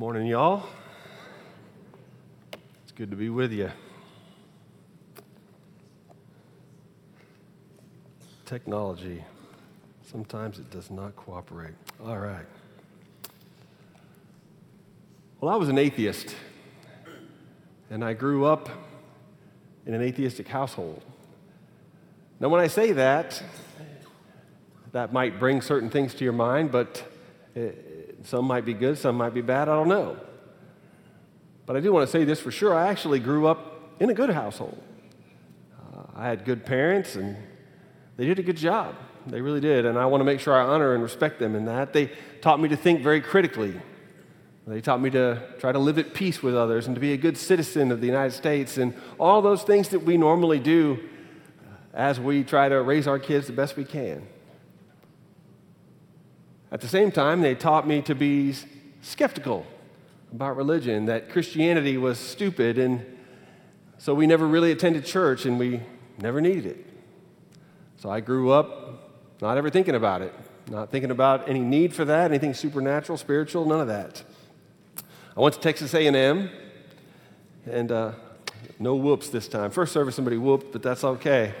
Morning, y'all. It's good to be with you. Technology, sometimes it does not cooperate. All right. Well, I was an atheist, and I grew up in an atheistic household. Now, when I say that, that might bring certain things to your mind, but some might be good, some might be bad, I don't know. But I do want to say this for sure I actually grew up in a good household. Uh, I had good parents, and they did a good job. They really did, and I want to make sure I honor and respect them in that. They taught me to think very critically. They taught me to try to live at peace with others and to be a good citizen of the United States and all those things that we normally do as we try to raise our kids the best we can. At the same time, they taught me to be skeptical about religion, that Christianity was stupid, and so we never really attended church and we never needed it. So I grew up not ever thinking about it, not thinking about any need for that, anything supernatural, spiritual, none of that. I went to Texas A&M, and uh, no whoops this time. First service, somebody whooped, but that's okay.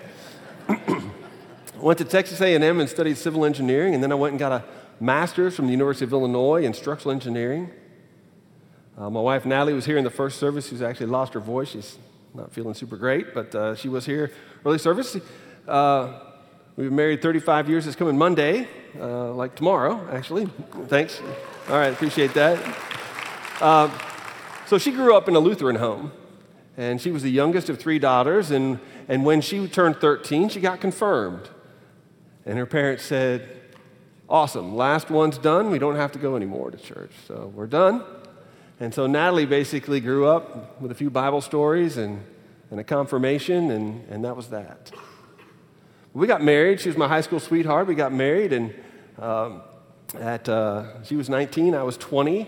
I went to Texas A&M and studied civil engineering, and then I went and got a master's from the University of Illinois in structural engineering. Uh, my wife Natalie was here in the first service. She's actually lost her voice. She's not feeling super great, but uh, she was here early service. Uh, we've been married 35 years. It's coming Monday, uh, like tomorrow, actually. Thanks. All right, appreciate that. Uh, so she grew up in a Lutheran home, and she was the youngest of three daughters. And, and when she turned 13, she got confirmed. And her parents said, Awesome. Last one's done. We don't have to go anymore to church. So we're done. And so Natalie basically grew up with a few Bible stories and, and a confirmation, and, and that was that. We got married. She was my high school sweetheart. We got married, and um, at, uh, she was 19, I was 20,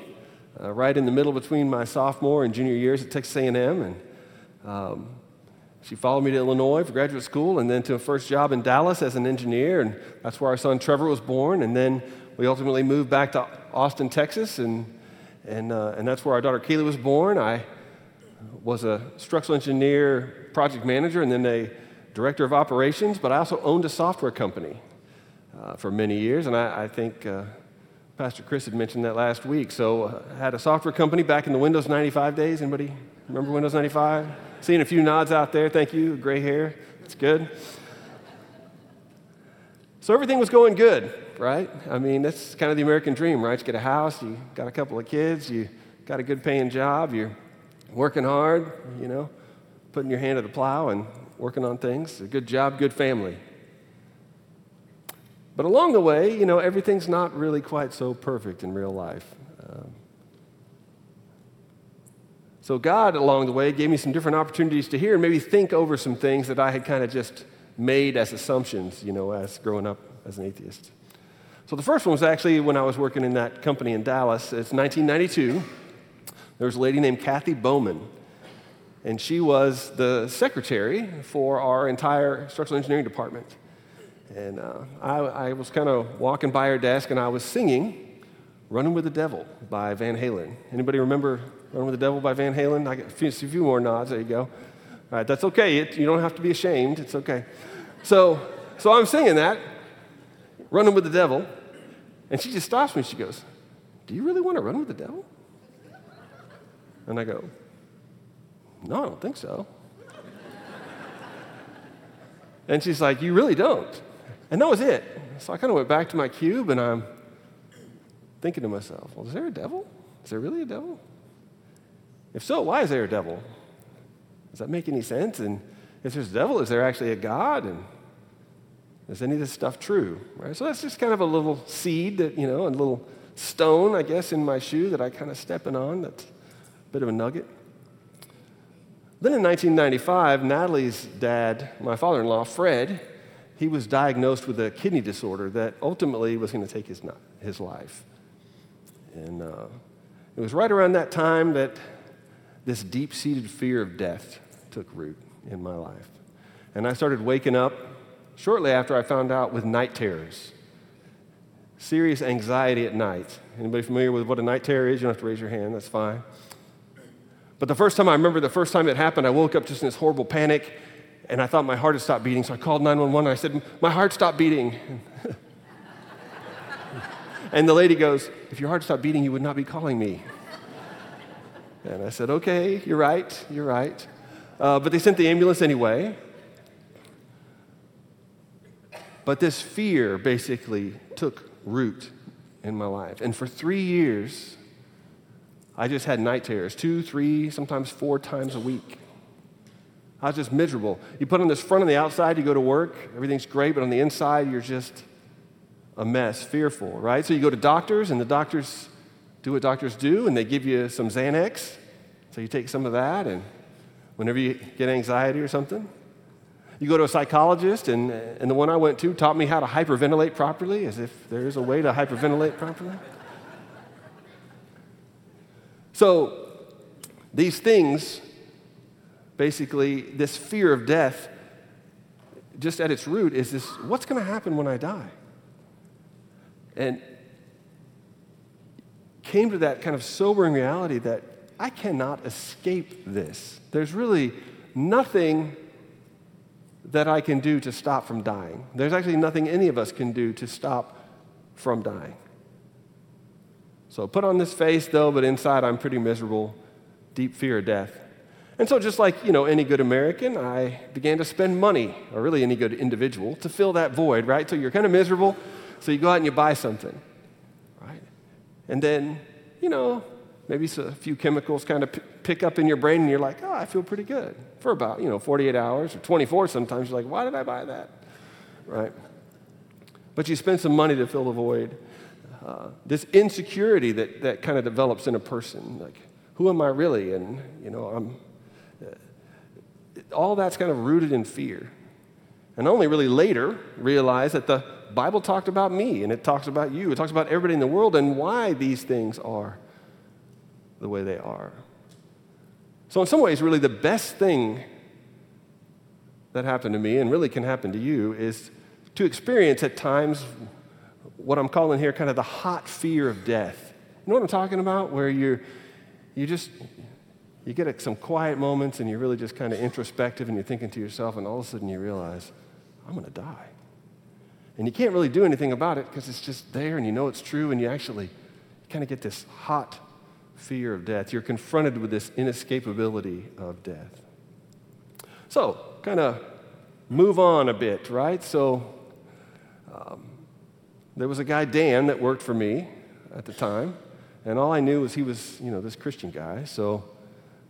uh, right in the middle between my sophomore and junior years at Texas A&M. And um, she followed me to Illinois for graduate school and then to a first job in Dallas as an engineer, and that's where our son Trevor was born. And then we ultimately moved back to Austin, Texas, and, and, uh, and that's where our daughter Kaylee was born. I was a structural engineer, project manager, and then a director of operations, but I also owned a software company uh, for many years, and I, I think uh, Pastor Chris had mentioned that last week. So uh, I had a software company back in the Windows 95 days. Anybody remember Windows 95? Seeing a few nods out there. Thank you. Gray hair. It's good. So everything was going good, right? I mean, that's kind of the American dream, right? You get a house, you got a couple of kids, you got a good paying job, you're working hard, you know, putting your hand to the plow and working on things. A good job, good family. But along the way, you know, everything's not really quite so perfect in real life. Um, so God, along the way, gave me some different opportunities to hear and maybe think over some things that I had kind of just made as assumptions, you know, as growing up as an atheist. So the first one was actually when I was working in that company in Dallas. It's 1992. There was a lady named Kathy Bowman, and she was the secretary for our entire structural engineering department. And uh, I, I was kind of walking by her desk, and I was singing "Running with the Devil" by Van Halen. Anybody remember Running with the Devil by Van Halen. I get a few, a few more nods. There you go. All right, that's okay. It, you don't have to be ashamed. It's okay. So, so I'm singing that, running with the devil, and she just stops me. She goes, "Do you really want to run with the devil?" And I go, "No, I don't think so." and she's like, "You really don't." And that was it. So I kind of went back to my cube, and I'm thinking to myself, "Well, is there a devil? Is there really a devil?" If so, why is there a devil? Does that make any sense? And if there's a devil, is there actually a God? And is any of this stuff true? Right? So that's just kind of a little seed that, you know, a little stone, I guess, in my shoe that I kind of stepping on. That's a bit of a nugget. Then in 1995, Natalie's dad, my father in law, Fred, he was diagnosed with a kidney disorder that ultimately was going to take his, his life. And uh, it was right around that time that this deep seated fear of death took root in my life. And I started waking up shortly after I found out with night terrors. serious anxiety at night. Anybody familiar with what a night terror is? You don't have to raise your hand, that's fine. But the first time I remember the first time it happened, I woke up just in this horrible panic and I thought my heart had stopped beating. So I called 911 and I said, My heart stopped beating. and the lady goes, If your heart stopped beating, you would not be calling me. And I said, Okay, you're right, you're right. Uh, but they sent the ambulance anyway. But this fear basically took root in my life. And for three years, I just had night terrors two, three, sometimes four times a week. I was just miserable. You put on this front on the outside, you go to work, everything's great, but on the inside, you're just a mess, fearful, right? So you go to doctors, and the doctors do what doctors do, and they give you some Xanax. So you take some of that, and whenever you get anxiety or something, you go to a psychologist, and, and the one I went to taught me how to hyperventilate properly, as if there is a way to hyperventilate properly. So these things, basically, this fear of death, just at its root, is this what's going to happen when I die? And came to that kind of sobering reality that I cannot escape this. There's really nothing that I can do to stop from dying. There's actually nothing any of us can do to stop from dying. So put on this face, though, but inside I'm pretty miserable, deep fear of death. And so, just like you know, any good American, I began to spend money, or really any good individual, to fill that void. Right? So you're kind of miserable, so you go out and you buy something, right? And then, you know, maybe a few chemicals kind of p- pick up in your brain, and you're like, oh, I feel pretty good for about, you know, 48 hours or 24 sometimes. You're like, why did I buy that? Right? But you spend some money to fill the void. Uh, this insecurity that, that kind of develops in a person, like, who am I really? And, you know, I'm, uh, all that's kind of rooted in fear. And only really later realize that the Bible talked about me and it talks about you. It talks about everybody in the world and why these things are the way they are. So, in some ways, really the best thing that happened to me and really can happen to you is to experience at times what I'm calling here kind of the hot fear of death. You know what I'm talking about? Where you're, you just, you get some quiet moments and you're really just kind of introspective and you're thinking to yourself, and all of a sudden you realize, I'm going to die. And you can't really do anything about it because it's just there and you know it's true, and you actually kind of get this hot fear of death. You're confronted with this inescapability of death. So, kind of move on a bit, right? So, um, there was a guy, Dan, that worked for me at the time, and all I knew was he was, you know, this Christian guy. So,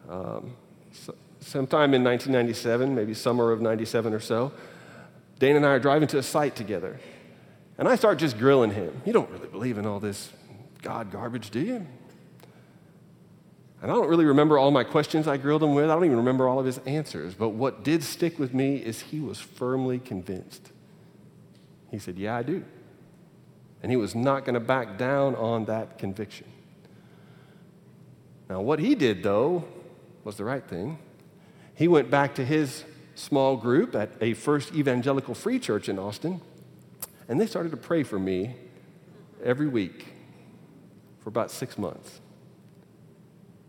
um, so sometime in 1997, maybe summer of 97 or so, Dan and I are driving to a site together. And I start just grilling him. You don't really believe in all this God garbage, do you? And I don't really remember all my questions I grilled him with. I don't even remember all of his answers. But what did stick with me is he was firmly convinced. He said, Yeah, I do. And he was not going to back down on that conviction. Now, what he did, though, was the right thing. He went back to his small group at a first evangelical free church in Austin, and they started to pray for me every week for about six months,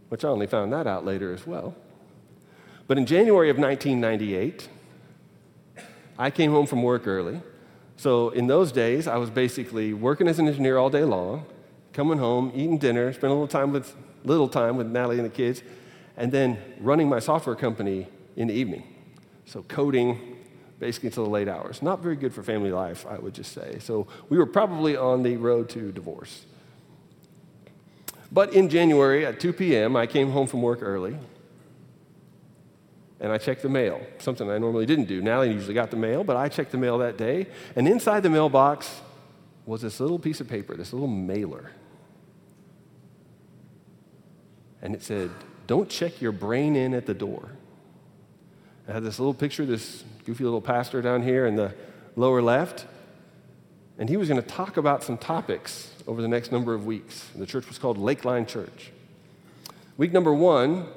which I only found that out later as well. But in January of 1998, I came home from work early so in those days, I was basically working as an engineer all day long, coming home, eating dinner, spending a little time with little time with Natalie and the kids, and then running my software company in the evening. So coding basically until the late hours. Not very good for family life, I would just say. So we were probably on the road to divorce. But in January at 2 p.m., I came home from work early and I checked the mail, something I normally didn't do. Natalie usually got the mail, but I checked the mail that day, and inside the mailbox was this little piece of paper, this little mailer. And it said, Don't check your brain in at the door. I had this little picture, this goofy little pastor down here in the lower left, and he was going to talk about some topics over the next number of weeks. The church was called Lakeline Church. Week number one,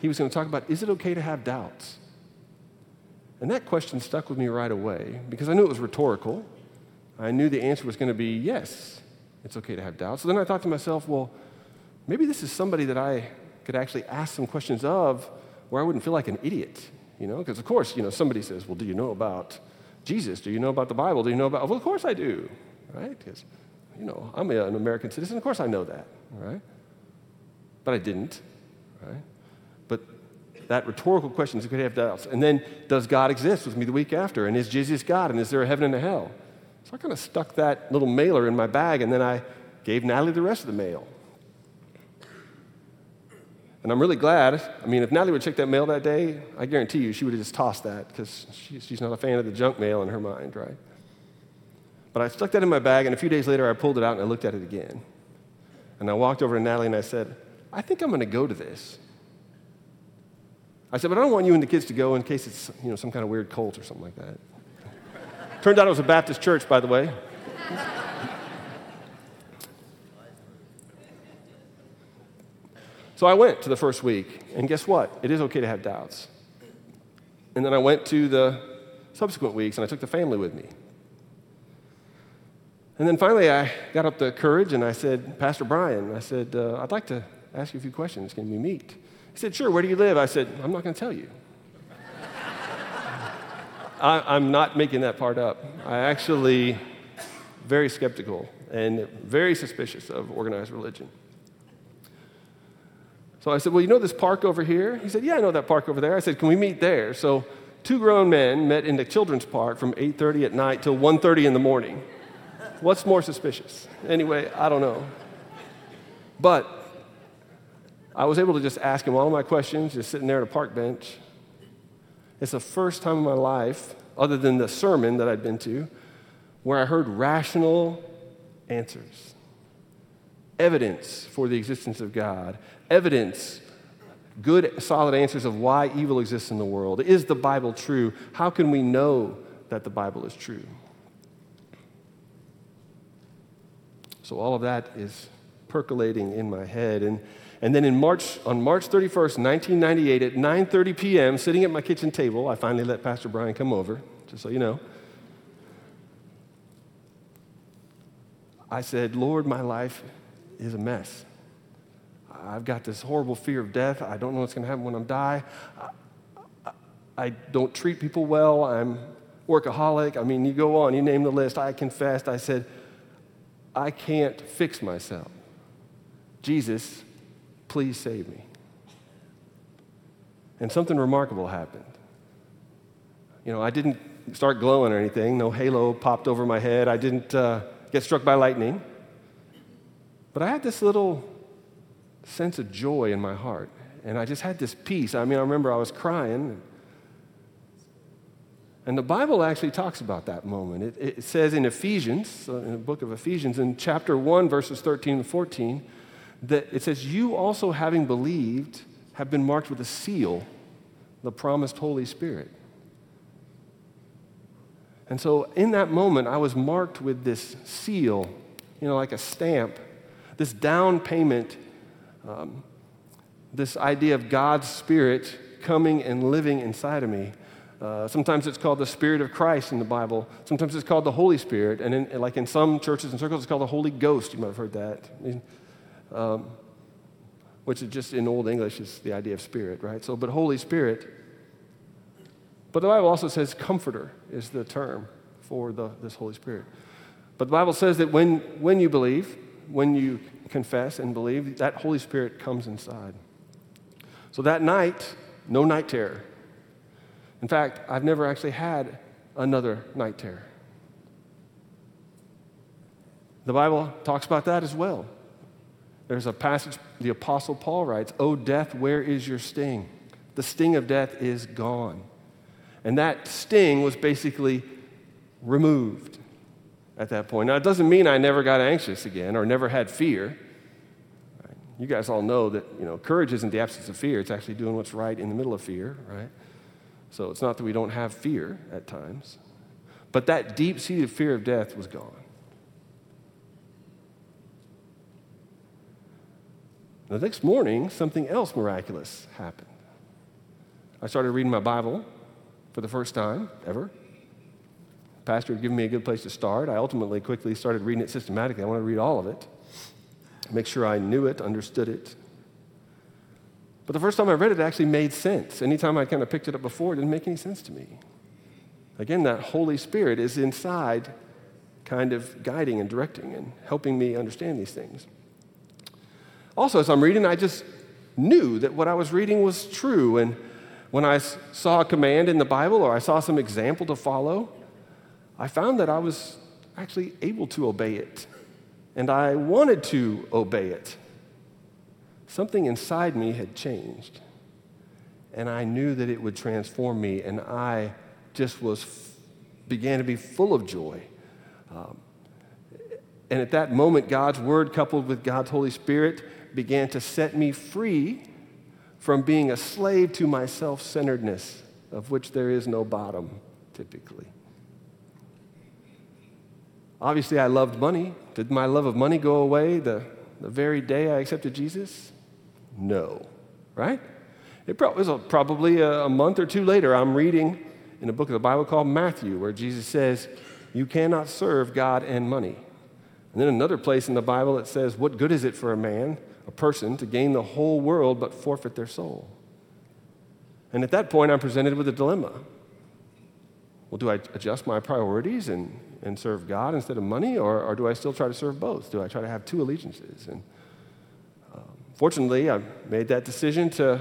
he was going to talk about is it okay to have doubts? And that question stuck with me right away because I knew it was rhetorical. I knew the answer was going to be yes, it's okay to have doubts. So then I thought to myself, well, maybe this is somebody that I could actually ask some questions of where I wouldn't feel like an idiot, you know? Because, of course, you know, somebody says, well, do you know about Jesus? Do you know about the Bible? Do you know about, well, of course I do, right? Because, you know, I'm an American citizen. Of course I know that, right? But I didn't, right? But that rhetorical question is could have doubts. And then, does God exist? with me the week after. And is Jesus God? And is there a heaven and a hell? So I kind of stuck that little mailer in my bag, and then I gave Natalie the rest of the mail. And I'm really glad. I mean, if Natalie would check that mail that day, I guarantee you she would have just tossed that because she, she's not a fan of the junk mail in her mind, right? But I stuck that in my bag, and a few days later, I pulled it out and I looked at it again. And I walked over to Natalie and I said, I think I'm going to go to this. I said, but I don't want you and the kids to go in case it's you know, some kind of weird cult or something like that. Turned out it was a Baptist church, by the way. So I went to the first week, and guess what? It is okay to have doubts. And then I went to the subsequent weeks, and I took the family with me. And then finally, I got up the courage and I said, Pastor Brian, I said, uh, I'd like to ask you a few questions. Can we meet? He said, Sure, where do you live? I said, I'm not going to tell you. I, am not making that part up. I actually very skeptical and very suspicious of organized religion. So I said, Well, you know this park over here? He said, Yeah, I know that park over there. I said, Can we meet there? So two grown men met in the children's park from 8.30 at night till 1.30 in the morning. What's more suspicious? Anyway, I don't know. But I was able to just ask him all my questions, just sitting there at a park bench. It's the first time in my life, other than the sermon that I'd been to, where I heard rational answers, evidence for the existence of God, evidence, good, solid answers of why evil exists in the world. Is the Bible true? How can we know that the Bible is true? So all of that is percolating in my head. And, and then in March, on March 31st, 1998, at 9.30 p.m., sitting at my kitchen table, I finally let Pastor Brian come over, just so you know. I said, Lord, my life is a mess. I've got this horrible fear of death. I don't know what's going to happen when I die. I, I don't treat people well. I'm workaholic. I mean, you go on, you name the list. I confessed. I said, I can't fix myself. Jesus, please save me. And something remarkable happened. You know, I didn't start glowing or anything, no halo popped over my head, I didn't uh, get struck by lightning. But I had this little sense of joy in my heart. And I just had this peace. I mean, I remember I was crying. And the Bible actually talks about that moment. It, it says in Ephesians, in the book of Ephesians, in chapter 1, verses 13 and 14, that it says, You also, having believed, have been marked with a seal, the promised Holy Spirit. And so in that moment, I was marked with this seal, you know, like a stamp, this down payment um, this idea of God's Spirit coming and living inside of me. Uh, sometimes it's called the Spirit of Christ in the Bible. Sometimes it's called the Holy Spirit. And in, like in some churches and circles, it's called the Holy Ghost. You might have heard that. Um, which is just in Old English is the idea of spirit, right? So, but Holy Spirit. But the Bible also says comforter is the term for the, this Holy Spirit. But the Bible says that when, when you believe, when you confess and believe, that Holy Spirit comes inside. So that night, no night terror. In fact, I've never actually had another night terror. The Bible talks about that as well. There's a passage the Apostle Paul writes, O death, where is your sting? The sting of death is gone. And that sting was basically removed at that point. Now, it doesn't mean I never got anxious again or never had fear. You guys all know that, you know, courage isn't the absence of fear, it's actually doing what's right in the middle of fear, right? So it's not that we don't have fear at times, but that deep seated fear of death was gone. The next morning, something else miraculous happened. I started reading my Bible for the first time ever. Pastor had given me a good place to start. I ultimately quickly started reading it systematically. I wanted to read all of it, make sure I knew it, understood it. But the first time I read it, it actually made sense. Anytime I kind of picked it up before, it didn't make any sense to me. Again, that Holy Spirit is inside, kind of guiding and directing and helping me understand these things. Also, as I'm reading, I just knew that what I was reading was true. And when I saw a command in the Bible or I saw some example to follow, I found that I was actually able to obey it. And I wanted to obey it. Something inside me had changed. And I knew that it would transform me. And I just was, began to be full of joy. Um, and at that moment, God's word, coupled with God's Holy Spirit, began to set me free from being a slave to my self centeredness, of which there is no bottom, typically. Obviously, I loved money. Did my love of money go away the, the very day I accepted Jesus? No, right? It was probably a month or two later. I'm reading in a book of the Bible called Matthew, where Jesus says, You cannot serve God and money. And then another place in the Bible it says, What good is it for a man, a person, to gain the whole world but forfeit their soul? And at that point, I'm presented with a dilemma. Well, do I adjust my priorities and, and serve God instead of money, or, or do I still try to serve both? Do I try to have two allegiances? And um, fortunately, I made that decision to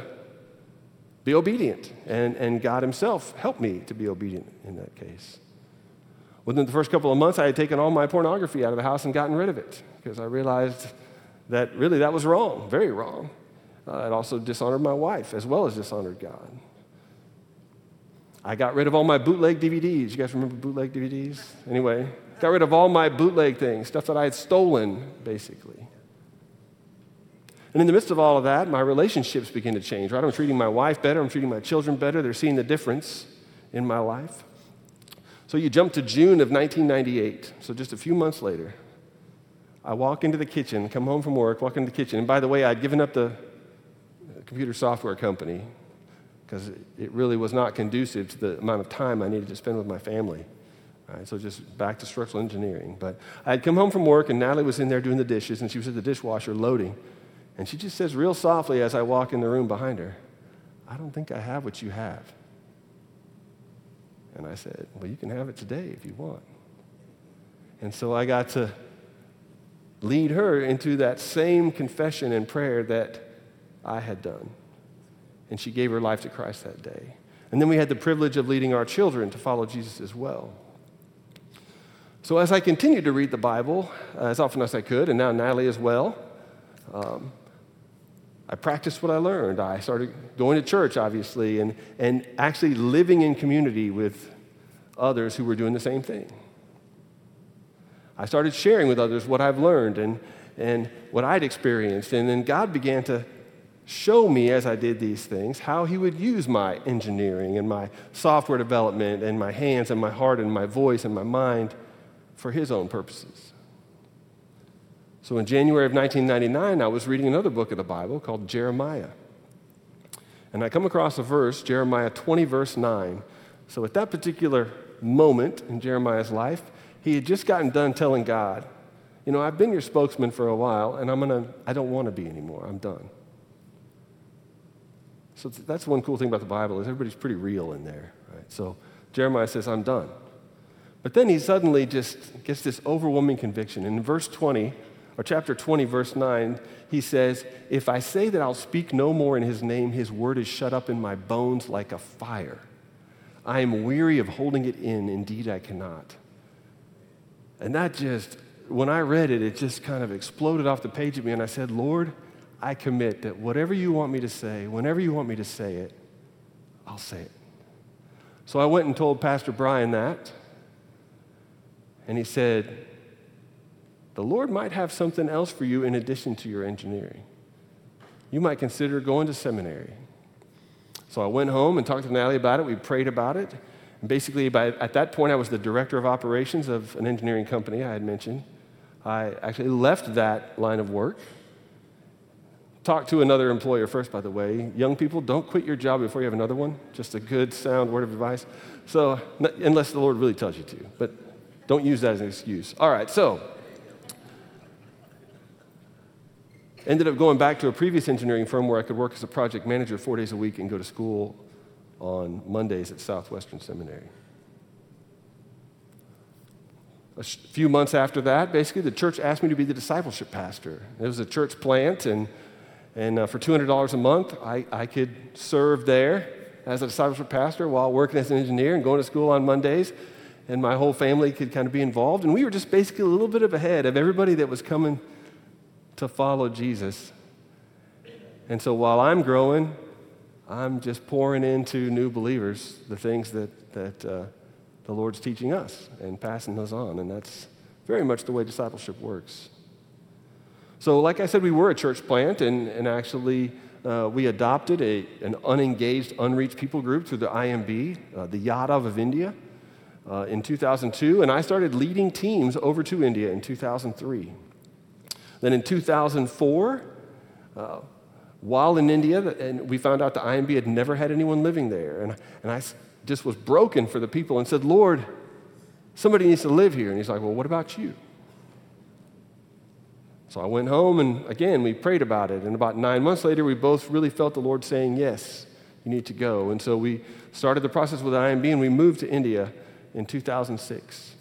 be obedient. And, and God Himself helped me to be obedient in that case. Within the first couple of months, I had taken all my pornography out of the house and gotten rid of it because I realized that really that was wrong, very wrong. Uh, it also dishonored my wife as well as dishonored God. I got rid of all my bootleg DVDs. You guys remember bootleg DVDs? Anyway, got rid of all my bootleg things, stuff that I had stolen, basically. And in the midst of all of that, my relationships begin to change, right? I'm treating my wife better, I'm treating my children better. They're seeing the difference in my life. So you jump to June of 1998, so just a few months later. I walk into the kitchen, come home from work, walk into the kitchen. And by the way, I'd given up the computer software company because it really was not conducive to the amount of time I needed to spend with my family. Right, so just back to structural engineering. But I had come home from work, and Natalie was in there doing the dishes, and she was at the dishwasher loading. And she just says, real softly as I walk in the room behind her, I don't think I have what you have. And I said, Well, you can have it today if you want. And so I got to lead her into that same confession and prayer that I had done. And she gave her life to Christ that day. And then we had the privilege of leading our children to follow Jesus as well. So as I continued to read the Bible as often as I could, and now Natalie as well, um, I practiced what I learned. I started going to church, obviously, and, and actually living in community with others who were doing the same thing. I started sharing with others what I've learned and, and what I'd experienced. And then God began to show me as I did these things how He would use my engineering and my software development and my hands and my heart and my voice and my mind for His own purposes. So in January of 1999, I was reading another book of the Bible called Jeremiah. And I come across a verse, Jeremiah 20, verse 9. So at that particular moment in Jeremiah's life, he had just gotten done telling God, You know, I've been your spokesman for a while, and I'm gonna, I don't want to be anymore. I'm done. So that's one cool thing about the Bible is everybody's pretty real in there. Right? So Jeremiah says, I'm done. But then he suddenly just gets this overwhelming conviction. And In verse 20, or chapter 20, verse 9, he says, If I say that I'll speak no more in his name, his word is shut up in my bones like a fire. I am weary of holding it in. Indeed, I cannot. And that just, when I read it, it just kind of exploded off the page at me. And I said, Lord, I commit that whatever you want me to say, whenever you want me to say it, I'll say it. So I went and told Pastor Brian that. And he said, the Lord might have something else for you in addition to your engineering. You might consider going to seminary. So I went home and talked to Natalie about it. We prayed about it. And basically, by, at that point, I was the director of operations of an engineering company I had mentioned. I actually left that line of work Talk to another employer first, by the way. Young people, don't quit your job before you have another one. Just a good, sound word of advice. So, unless the Lord really tells you to, but don't use that as an excuse. All right, so ended up going back to a previous engineering firm where I could work as a project manager four days a week and go to school on Mondays at Southwestern Seminary. A few months after that, basically, the church asked me to be the discipleship pastor. It was a church plant, and, and uh, for $200 a month, I, I could serve there as a discipleship pastor while working as an engineer and going to school on Mondays. And my whole family could kind of be involved. And we were just basically a little bit of ahead of everybody that was coming to follow Jesus. And so while I'm growing, I'm just pouring into new believers the things that, that uh, the Lord's teaching us and passing those on. And that's very much the way discipleship works. So, like I said, we were a church plant, and, and actually, uh, we adopted a, an unengaged, unreached people group through the IMB, uh, the Yadav of India, uh, in 2002. And I started leading teams over to India in 2003. Then in 2004, uh, while in India, and we found out the IMB had never had anyone living there. And, and I just was broken for the people and said, Lord, somebody needs to live here. And he's like, Well, what about you? So I went home and again, we prayed about it. And about nine months later, we both really felt the Lord saying, Yes, you need to go. And so we started the process with IMB and we moved to India in 2006.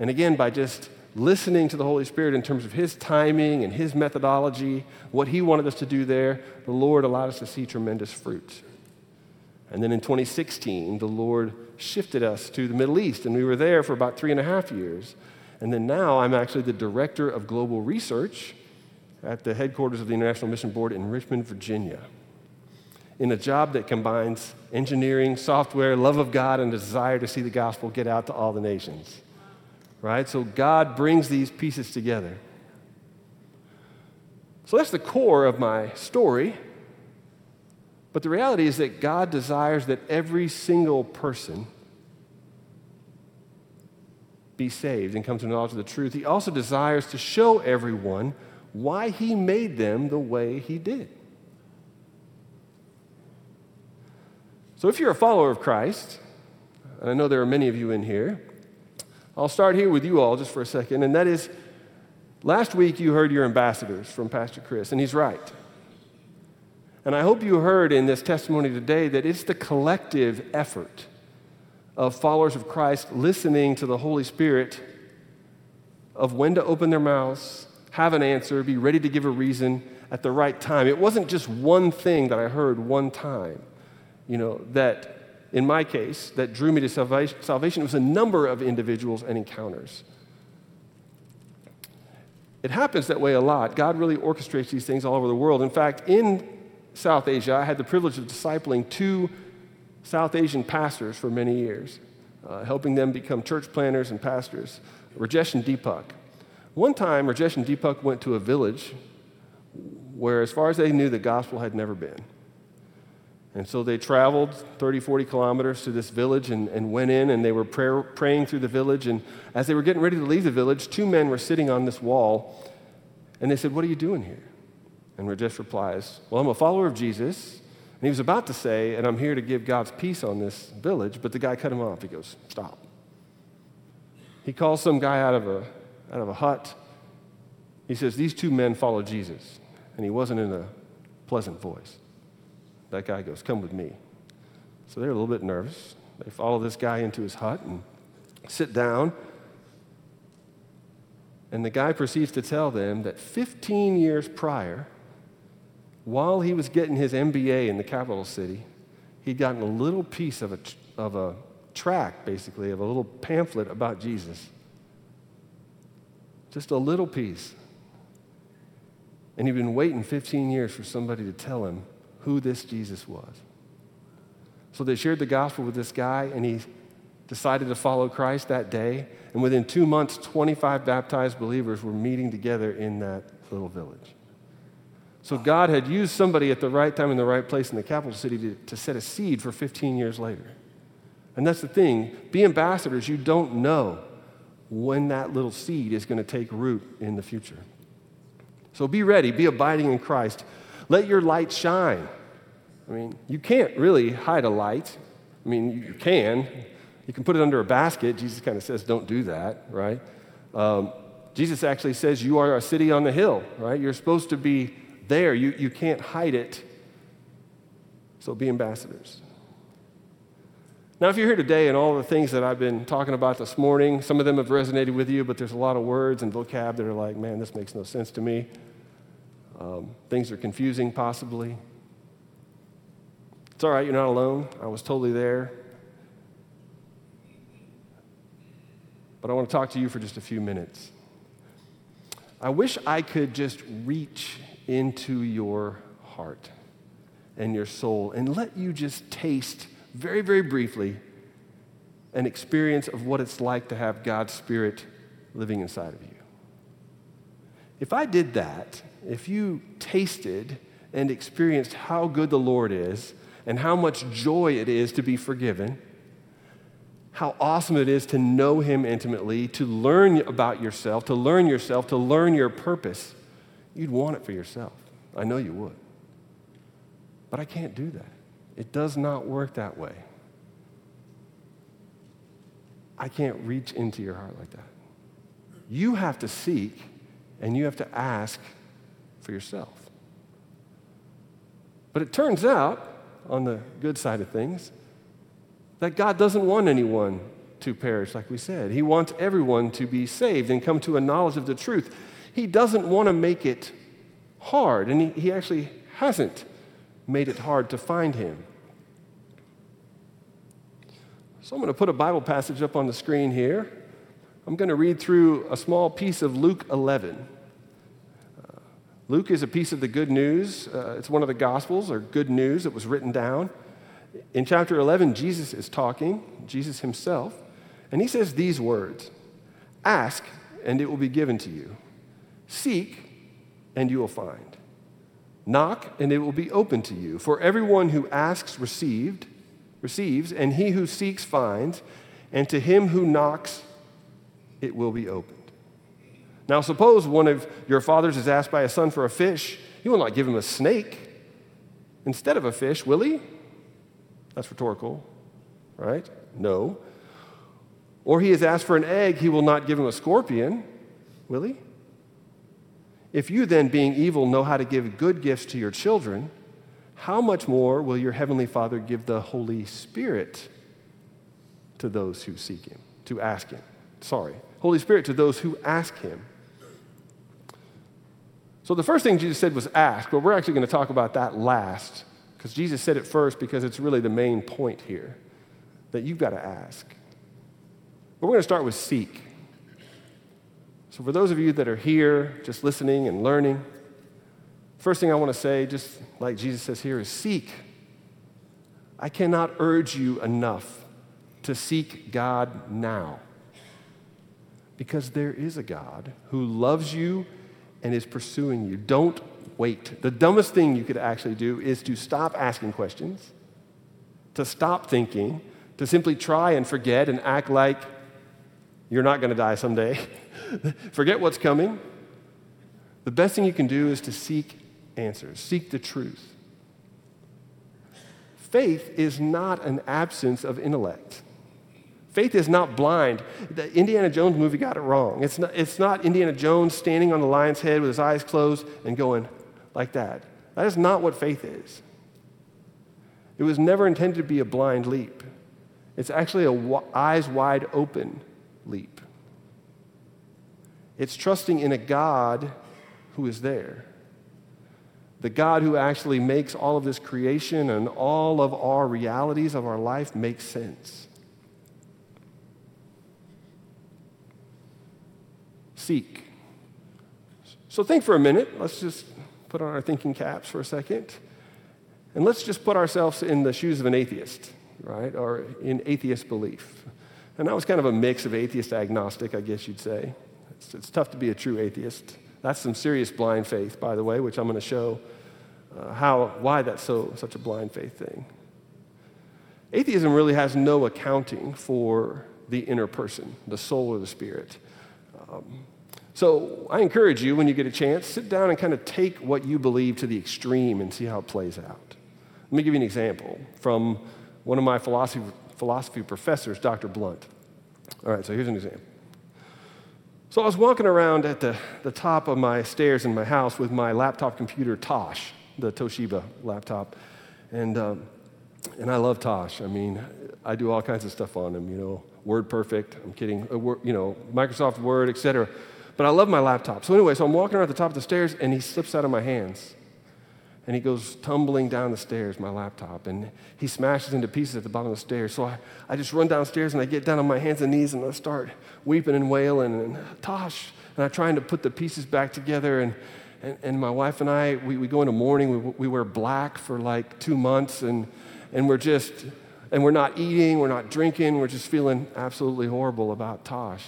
And again, by just listening to the Holy Spirit in terms of His timing and His methodology, what He wanted us to do there, the Lord allowed us to see tremendous fruit. And then in 2016, the Lord shifted us to the Middle East, and we were there for about three and a half years. And then now I'm actually the director of global research at the headquarters of the International Mission Board in Richmond, Virginia, in a job that combines engineering, software, love of God, and a desire to see the gospel get out to all the nations right? So God brings these pieces together. So that's the core of my story. But the reality is that God desires that every single person be saved and come to knowledge of the truth. He also desires to show everyone why He made them the way He did. So if you're a follower of Christ, and I know there are many of you in here, I'll start here with you all just for a second, and that is last week you heard your ambassadors from Pastor Chris, and he's right. And I hope you heard in this testimony today that it's the collective effort of followers of Christ listening to the Holy Spirit of when to open their mouths, have an answer, be ready to give a reason at the right time. It wasn't just one thing that I heard one time, you know, that in my case, that drew me to salvation, it was a number of individuals and encounters. It happens that way a lot. God really orchestrates these things all over the world. In fact, in South Asia, I had the privilege of discipling two South Asian pastors for many years, uh, helping them become church planters and pastors, Rajesh and Deepak. One time, Rajesh and Deepak went to a village where, as far as they knew, the gospel had never been. And so they traveled 30, 40 kilometers to this village and, and went in, and they were prayer, praying through the village. And as they were getting ready to leave the village, two men were sitting on this wall, and they said, What are you doing here? And Rajesh replies, Well, I'm a follower of Jesus. And he was about to say, And I'm here to give God's peace on this village, but the guy cut him off. He goes, Stop. He calls some guy out of a, out of a hut. He says, These two men follow Jesus. And he wasn't in a pleasant voice. That guy goes, Come with me. So they're a little bit nervous. They follow this guy into his hut and sit down. And the guy proceeds to tell them that 15 years prior, while he was getting his MBA in the capital city, he'd gotten a little piece of a, of a tract, basically, of a little pamphlet about Jesus. Just a little piece. And he'd been waiting 15 years for somebody to tell him who this Jesus was. So they shared the gospel with this guy, and he decided to follow Christ that day. And within two months, 25 baptized believers were meeting together in that little village. So God had used somebody at the right time in the right place in the capital city to, to set a seed for 15 years later. And that's the thing be ambassadors, you don't know when that little seed is going to take root in the future. So be ready, be abiding in Christ. Let your light shine. I mean, you can't really hide a light. I mean, you can. You can put it under a basket. Jesus kind of says, don't do that, right? Um, Jesus actually says, you are a city on the hill, right? You're supposed to be there. You, you can't hide it. So be ambassadors. Now, if you're here today and all the things that I've been talking about this morning, some of them have resonated with you, but there's a lot of words and vocab that are like, man, this makes no sense to me. Um, things are confusing, possibly. It's all right, you're not alone. I was totally there. But I want to talk to you for just a few minutes. I wish I could just reach into your heart and your soul and let you just taste very, very briefly, an experience of what it's like to have God's Spirit living inside of you. If I did that, if you tasted and experienced how good the Lord is and how much joy it is to be forgiven, how awesome it is to know Him intimately, to learn about yourself, to learn yourself, to learn your purpose, you'd want it for yourself. I know you would. But I can't do that. It does not work that way. I can't reach into your heart like that. You have to seek and you have to ask for yourself. But it turns out, on the good side of things, that God doesn't want anyone to perish, like we said. He wants everyone to be saved and come to a knowledge of the truth. He doesn't want to make it hard, and he, he actually hasn't made it hard to find him. So I'm going to put a Bible passage up on the screen here. I'm going to read through a small piece of Luke 11. Uh, Luke is a piece of the good news. Uh, it's one of the Gospels or good news that was written down. In chapter 11, Jesus is talking, Jesus himself, and he says these words Ask, and it will be given to you. Seek, and you will find. Knock, and it will be open to you. For everyone who asks received, receives, and he who seeks finds, and to him who knocks it will be opened. Now, suppose one of your fathers is asked by a son for a fish, he will not give him a snake instead of a fish, will he? That's rhetorical, right? No. Or he is asked for an egg, he will not give him a scorpion, will he? If you then, being evil, know how to give good gifts to your children, how much more will your heavenly Father give the Holy Spirit to those who seek him, to ask him? Sorry, Holy Spirit to those who ask him. So the first thing Jesus said was ask, but we're actually going to talk about that last because Jesus said it first because it's really the main point here that you've got to ask. But we're going to start with seek. So, for those of you that are here just listening and learning, first thing I want to say, just like Jesus says here, is seek. I cannot urge you enough to seek God now because there is a God who loves you and is pursuing you. Don't wait. The dumbest thing you could actually do is to stop asking questions, to stop thinking, to simply try and forget and act like you're not going to die someday. Forget what's coming. The best thing you can do is to seek answers, seek the truth. Faith is not an absence of intellect. Faith is not blind. The Indiana Jones movie got it wrong. It's not, it's not Indiana Jones standing on the lion's head with his eyes closed and going like that. That is not what faith is. It was never intended to be a blind leap. It's actually a eyes wide open leap. It's trusting in a God who is there. The God who actually makes all of this creation and all of our realities of our life make sense. Seek. So think for a minute. Let's just put on our thinking caps for a second. And let's just put ourselves in the shoes of an atheist, right? Or in atheist belief. And that was kind of a mix of atheist agnostic, I guess you'd say. It's, it's tough to be a true atheist. That's some serious blind faith, by the way, which I'm going to show uh, how, why that's so, such a blind faith thing. Atheism really has no accounting for the inner person, the soul or the spirit. Um, So I encourage you, when you get a chance, sit down and kind of take what you believe to the extreme and see how it plays out. Let me give you an example from one of my philosophy, philosophy professors, Dr. Blunt. All right, so here's an example. So I was walking around at the, the top of my stairs in my house with my laptop computer, Tosh, the Toshiba laptop. And, um, and I love Tosh. I mean, I do all kinds of stuff on them, you know, Word Perfect, I'm kidding, uh, you know, Microsoft Word, etc. But I love my laptop. So anyway, so I'm walking around at the top of the stairs and he slips out of my hands. And he goes tumbling down the stairs, my laptop, and he smashes into pieces at the bottom of the stairs. So I, I just run downstairs and I get down on my hands and knees and I start weeping and wailing and Tosh. And I'm trying to put the pieces back together. And, and, and my wife and I, we, we go into mourning. We, we wear black for like two months and, and we're just, and we're not eating, we're not drinking, we're just feeling absolutely horrible about Tosh.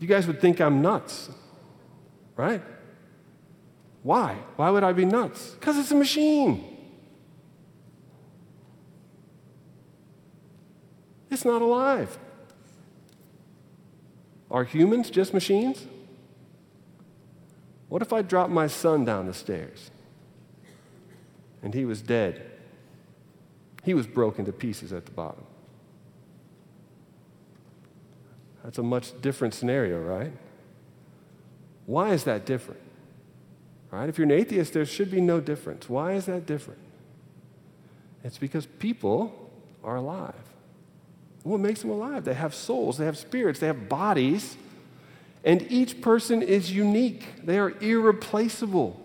You guys would think I'm nuts, right? Why? Why would I be nuts? Because it's a machine. It's not alive. Are humans just machines? What if I dropped my son down the stairs and he was dead? He was broken to pieces at the bottom. That's a much different scenario, right? Why is that different? Right? If you're an atheist, there should be no difference. Why is that different? It's because people are alive. What makes them alive? They have souls, they have spirits, they have bodies, and each person is unique. They are irreplaceable,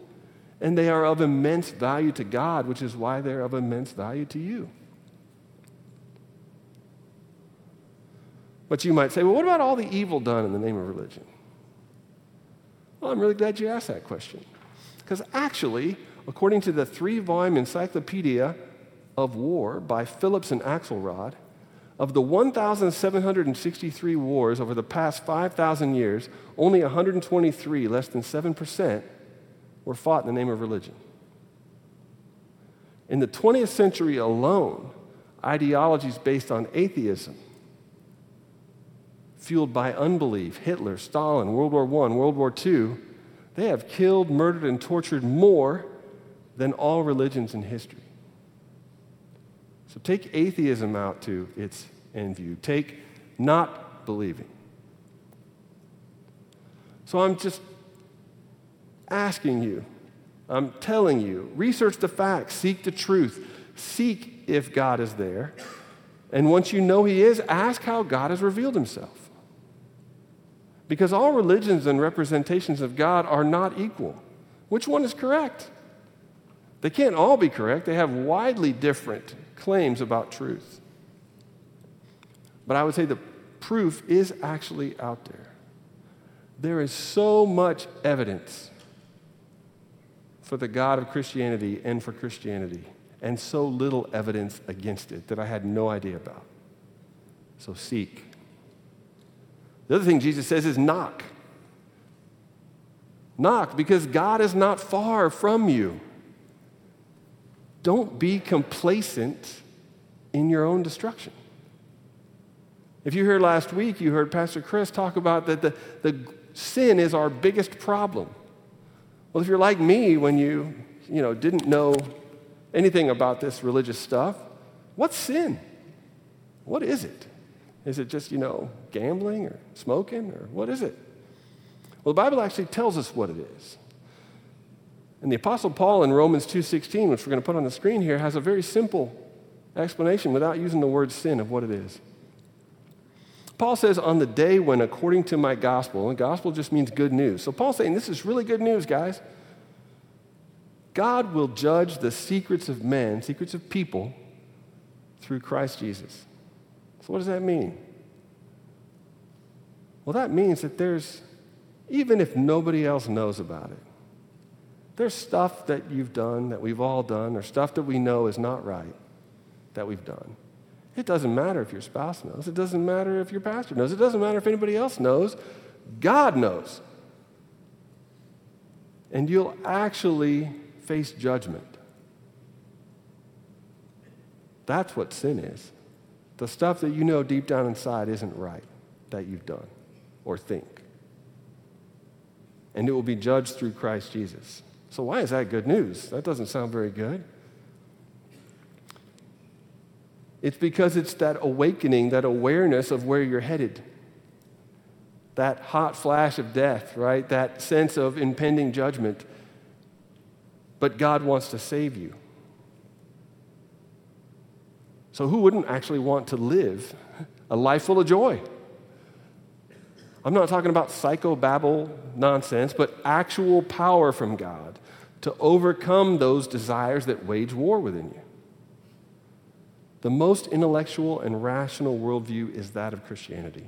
and they are of immense value to God, which is why they're of immense value to you. But you might say, well, what about all the evil done in the name of religion? Well, I'm really glad you asked that question. Because actually, according to the three volume Encyclopedia of War by Phillips and Axelrod, of the 1,763 wars over the past 5,000 years, only 123, less than 7%, were fought in the name of religion. In the 20th century alone, ideologies based on atheism, fueled by unbelief, Hitler, Stalin, World War I, World War II, they have killed, murdered, and tortured more than all religions in history. So take atheism out to its end view. Take not believing. So I'm just asking you, I'm telling you, research the facts, seek the truth, seek if God is there. And once you know He is, ask how God has revealed Himself. Because all religions and representations of God are not equal. Which one is correct? They can't all be correct, they have widely different claims about truth. But I would say the proof is actually out there. There is so much evidence for the God of Christianity and for Christianity, and so little evidence against it that I had no idea about. So seek. The other thing Jesus says is knock. Knock because God is not far from you. Don't be complacent in your own destruction. If you heard last week, you heard Pastor Chris talk about that the, the sin is our biggest problem. Well, if you're like me when you, you know, didn't know anything about this religious stuff, what's sin? What is it? Is it just, you know, gambling or smoking or what is it? Well, the Bible actually tells us what it is. And the apostle Paul in Romans 2:16, which we're going to put on the screen here, has a very simple explanation without using the word sin of what it is. Paul says, On the day when, according to my gospel, and gospel just means good news. So Paul's saying, This is really good news, guys. God will judge the secrets of men, secrets of people, through Christ Jesus. What does that mean? Well, that means that there's, even if nobody else knows about it, there's stuff that you've done, that we've all done, or stuff that we know is not right that we've done. It doesn't matter if your spouse knows. It doesn't matter if your pastor knows. It doesn't matter if anybody else knows. God knows. And you'll actually face judgment. That's what sin is the stuff that you know deep down inside isn't right that you've done. or think. And it will be judged through Christ Jesus. So, why is that good news? That doesn't sound very good. It's because it's that awakening, that awareness of where you're headed. That hot flash of death, right? That sense of impending judgment. But God wants to save you. So, who wouldn't actually want to live a life full of joy? I'm not talking about psychobabble nonsense, but actual power from God to overcome those desires that wage war within you. The most intellectual and rational worldview is that of Christianity.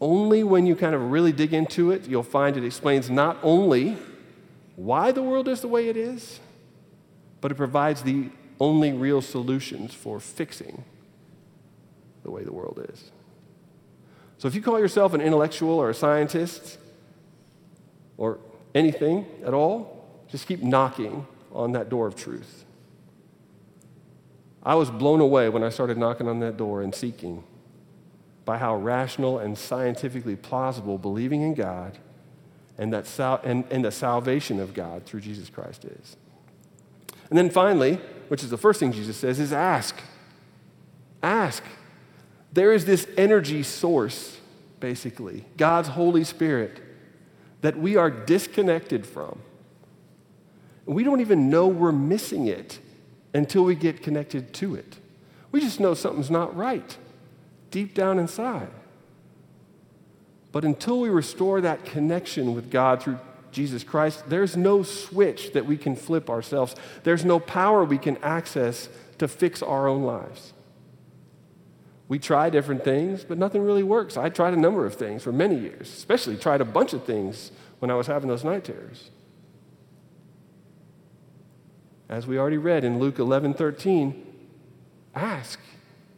Only when you kind of really dig into it, you'll find it explains not only why the world is the way it is, but it provides the only real solutions for fixing the way the world is. So if you call yourself an intellectual or a scientist or anything at all, just keep knocking on that door of truth. I was blown away when I started knocking on that door and seeking by how rational and scientifically plausible believing in God and, that sal- and, and the salvation of God through Jesus Christ is. And then finally, which is the first thing Jesus says, is ask. Ask. There is this energy source, basically, God's Holy Spirit, that we are disconnected from. We don't even know we're missing it until we get connected to it. We just know something's not right deep down inside. But until we restore that connection with God through Jesus Christ, there's no switch that we can flip ourselves. There's no power we can access to fix our own lives. We try different things, but nothing really works. I tried a number of things for many years, especially tried a bunch of things when I was having those night terrors. As we already read in Luke 11 13, ask.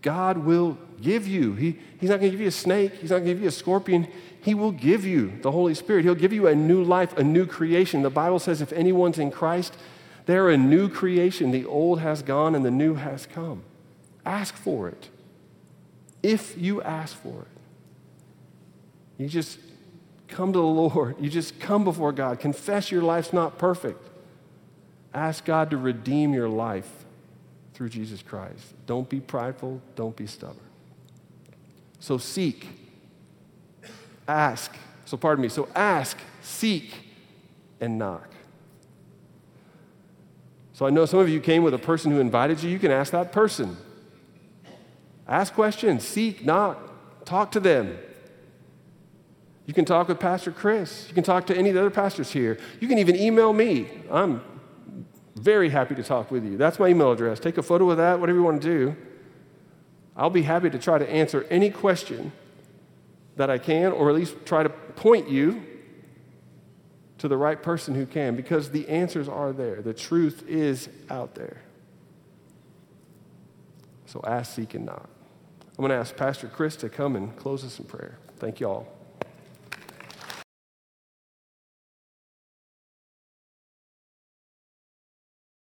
God will give you. He, he's not going to give you a snake, He's not going to give you a scorpion. He will give you the Holy Spirit. He'll give you a new life, a new creation. The Bible says if anyone's in Christ, they're a new creation. The old has gone and the new has come. Ask for it. If you ask for it, you just come to the Lord. You just come before God. Confess your life's not perfect. Ask God to redeem your life through Jesus Christ. Don't be prideful, don't be stubborn. So seek, ask. So, pardon me. So, ask, seek, and knock. So, I know some of you came with a person who invited you. You can ask that person. Ask questions, seek, knock, talk to them. You can talk with Pastor Chris. You can talk to any of the other pastors here. You can even email me. I'm very happy to talk with you. That's my email address. Take a photo of that, whatever you want to do. I'll be happy to try to answer any question that I can, or at least try to point you to the right person who can, because the answers are there. The truth is out there. So ask, seek, and knock. I'm going to ask Pastor Chris to come and close us in prayer. Thank you all.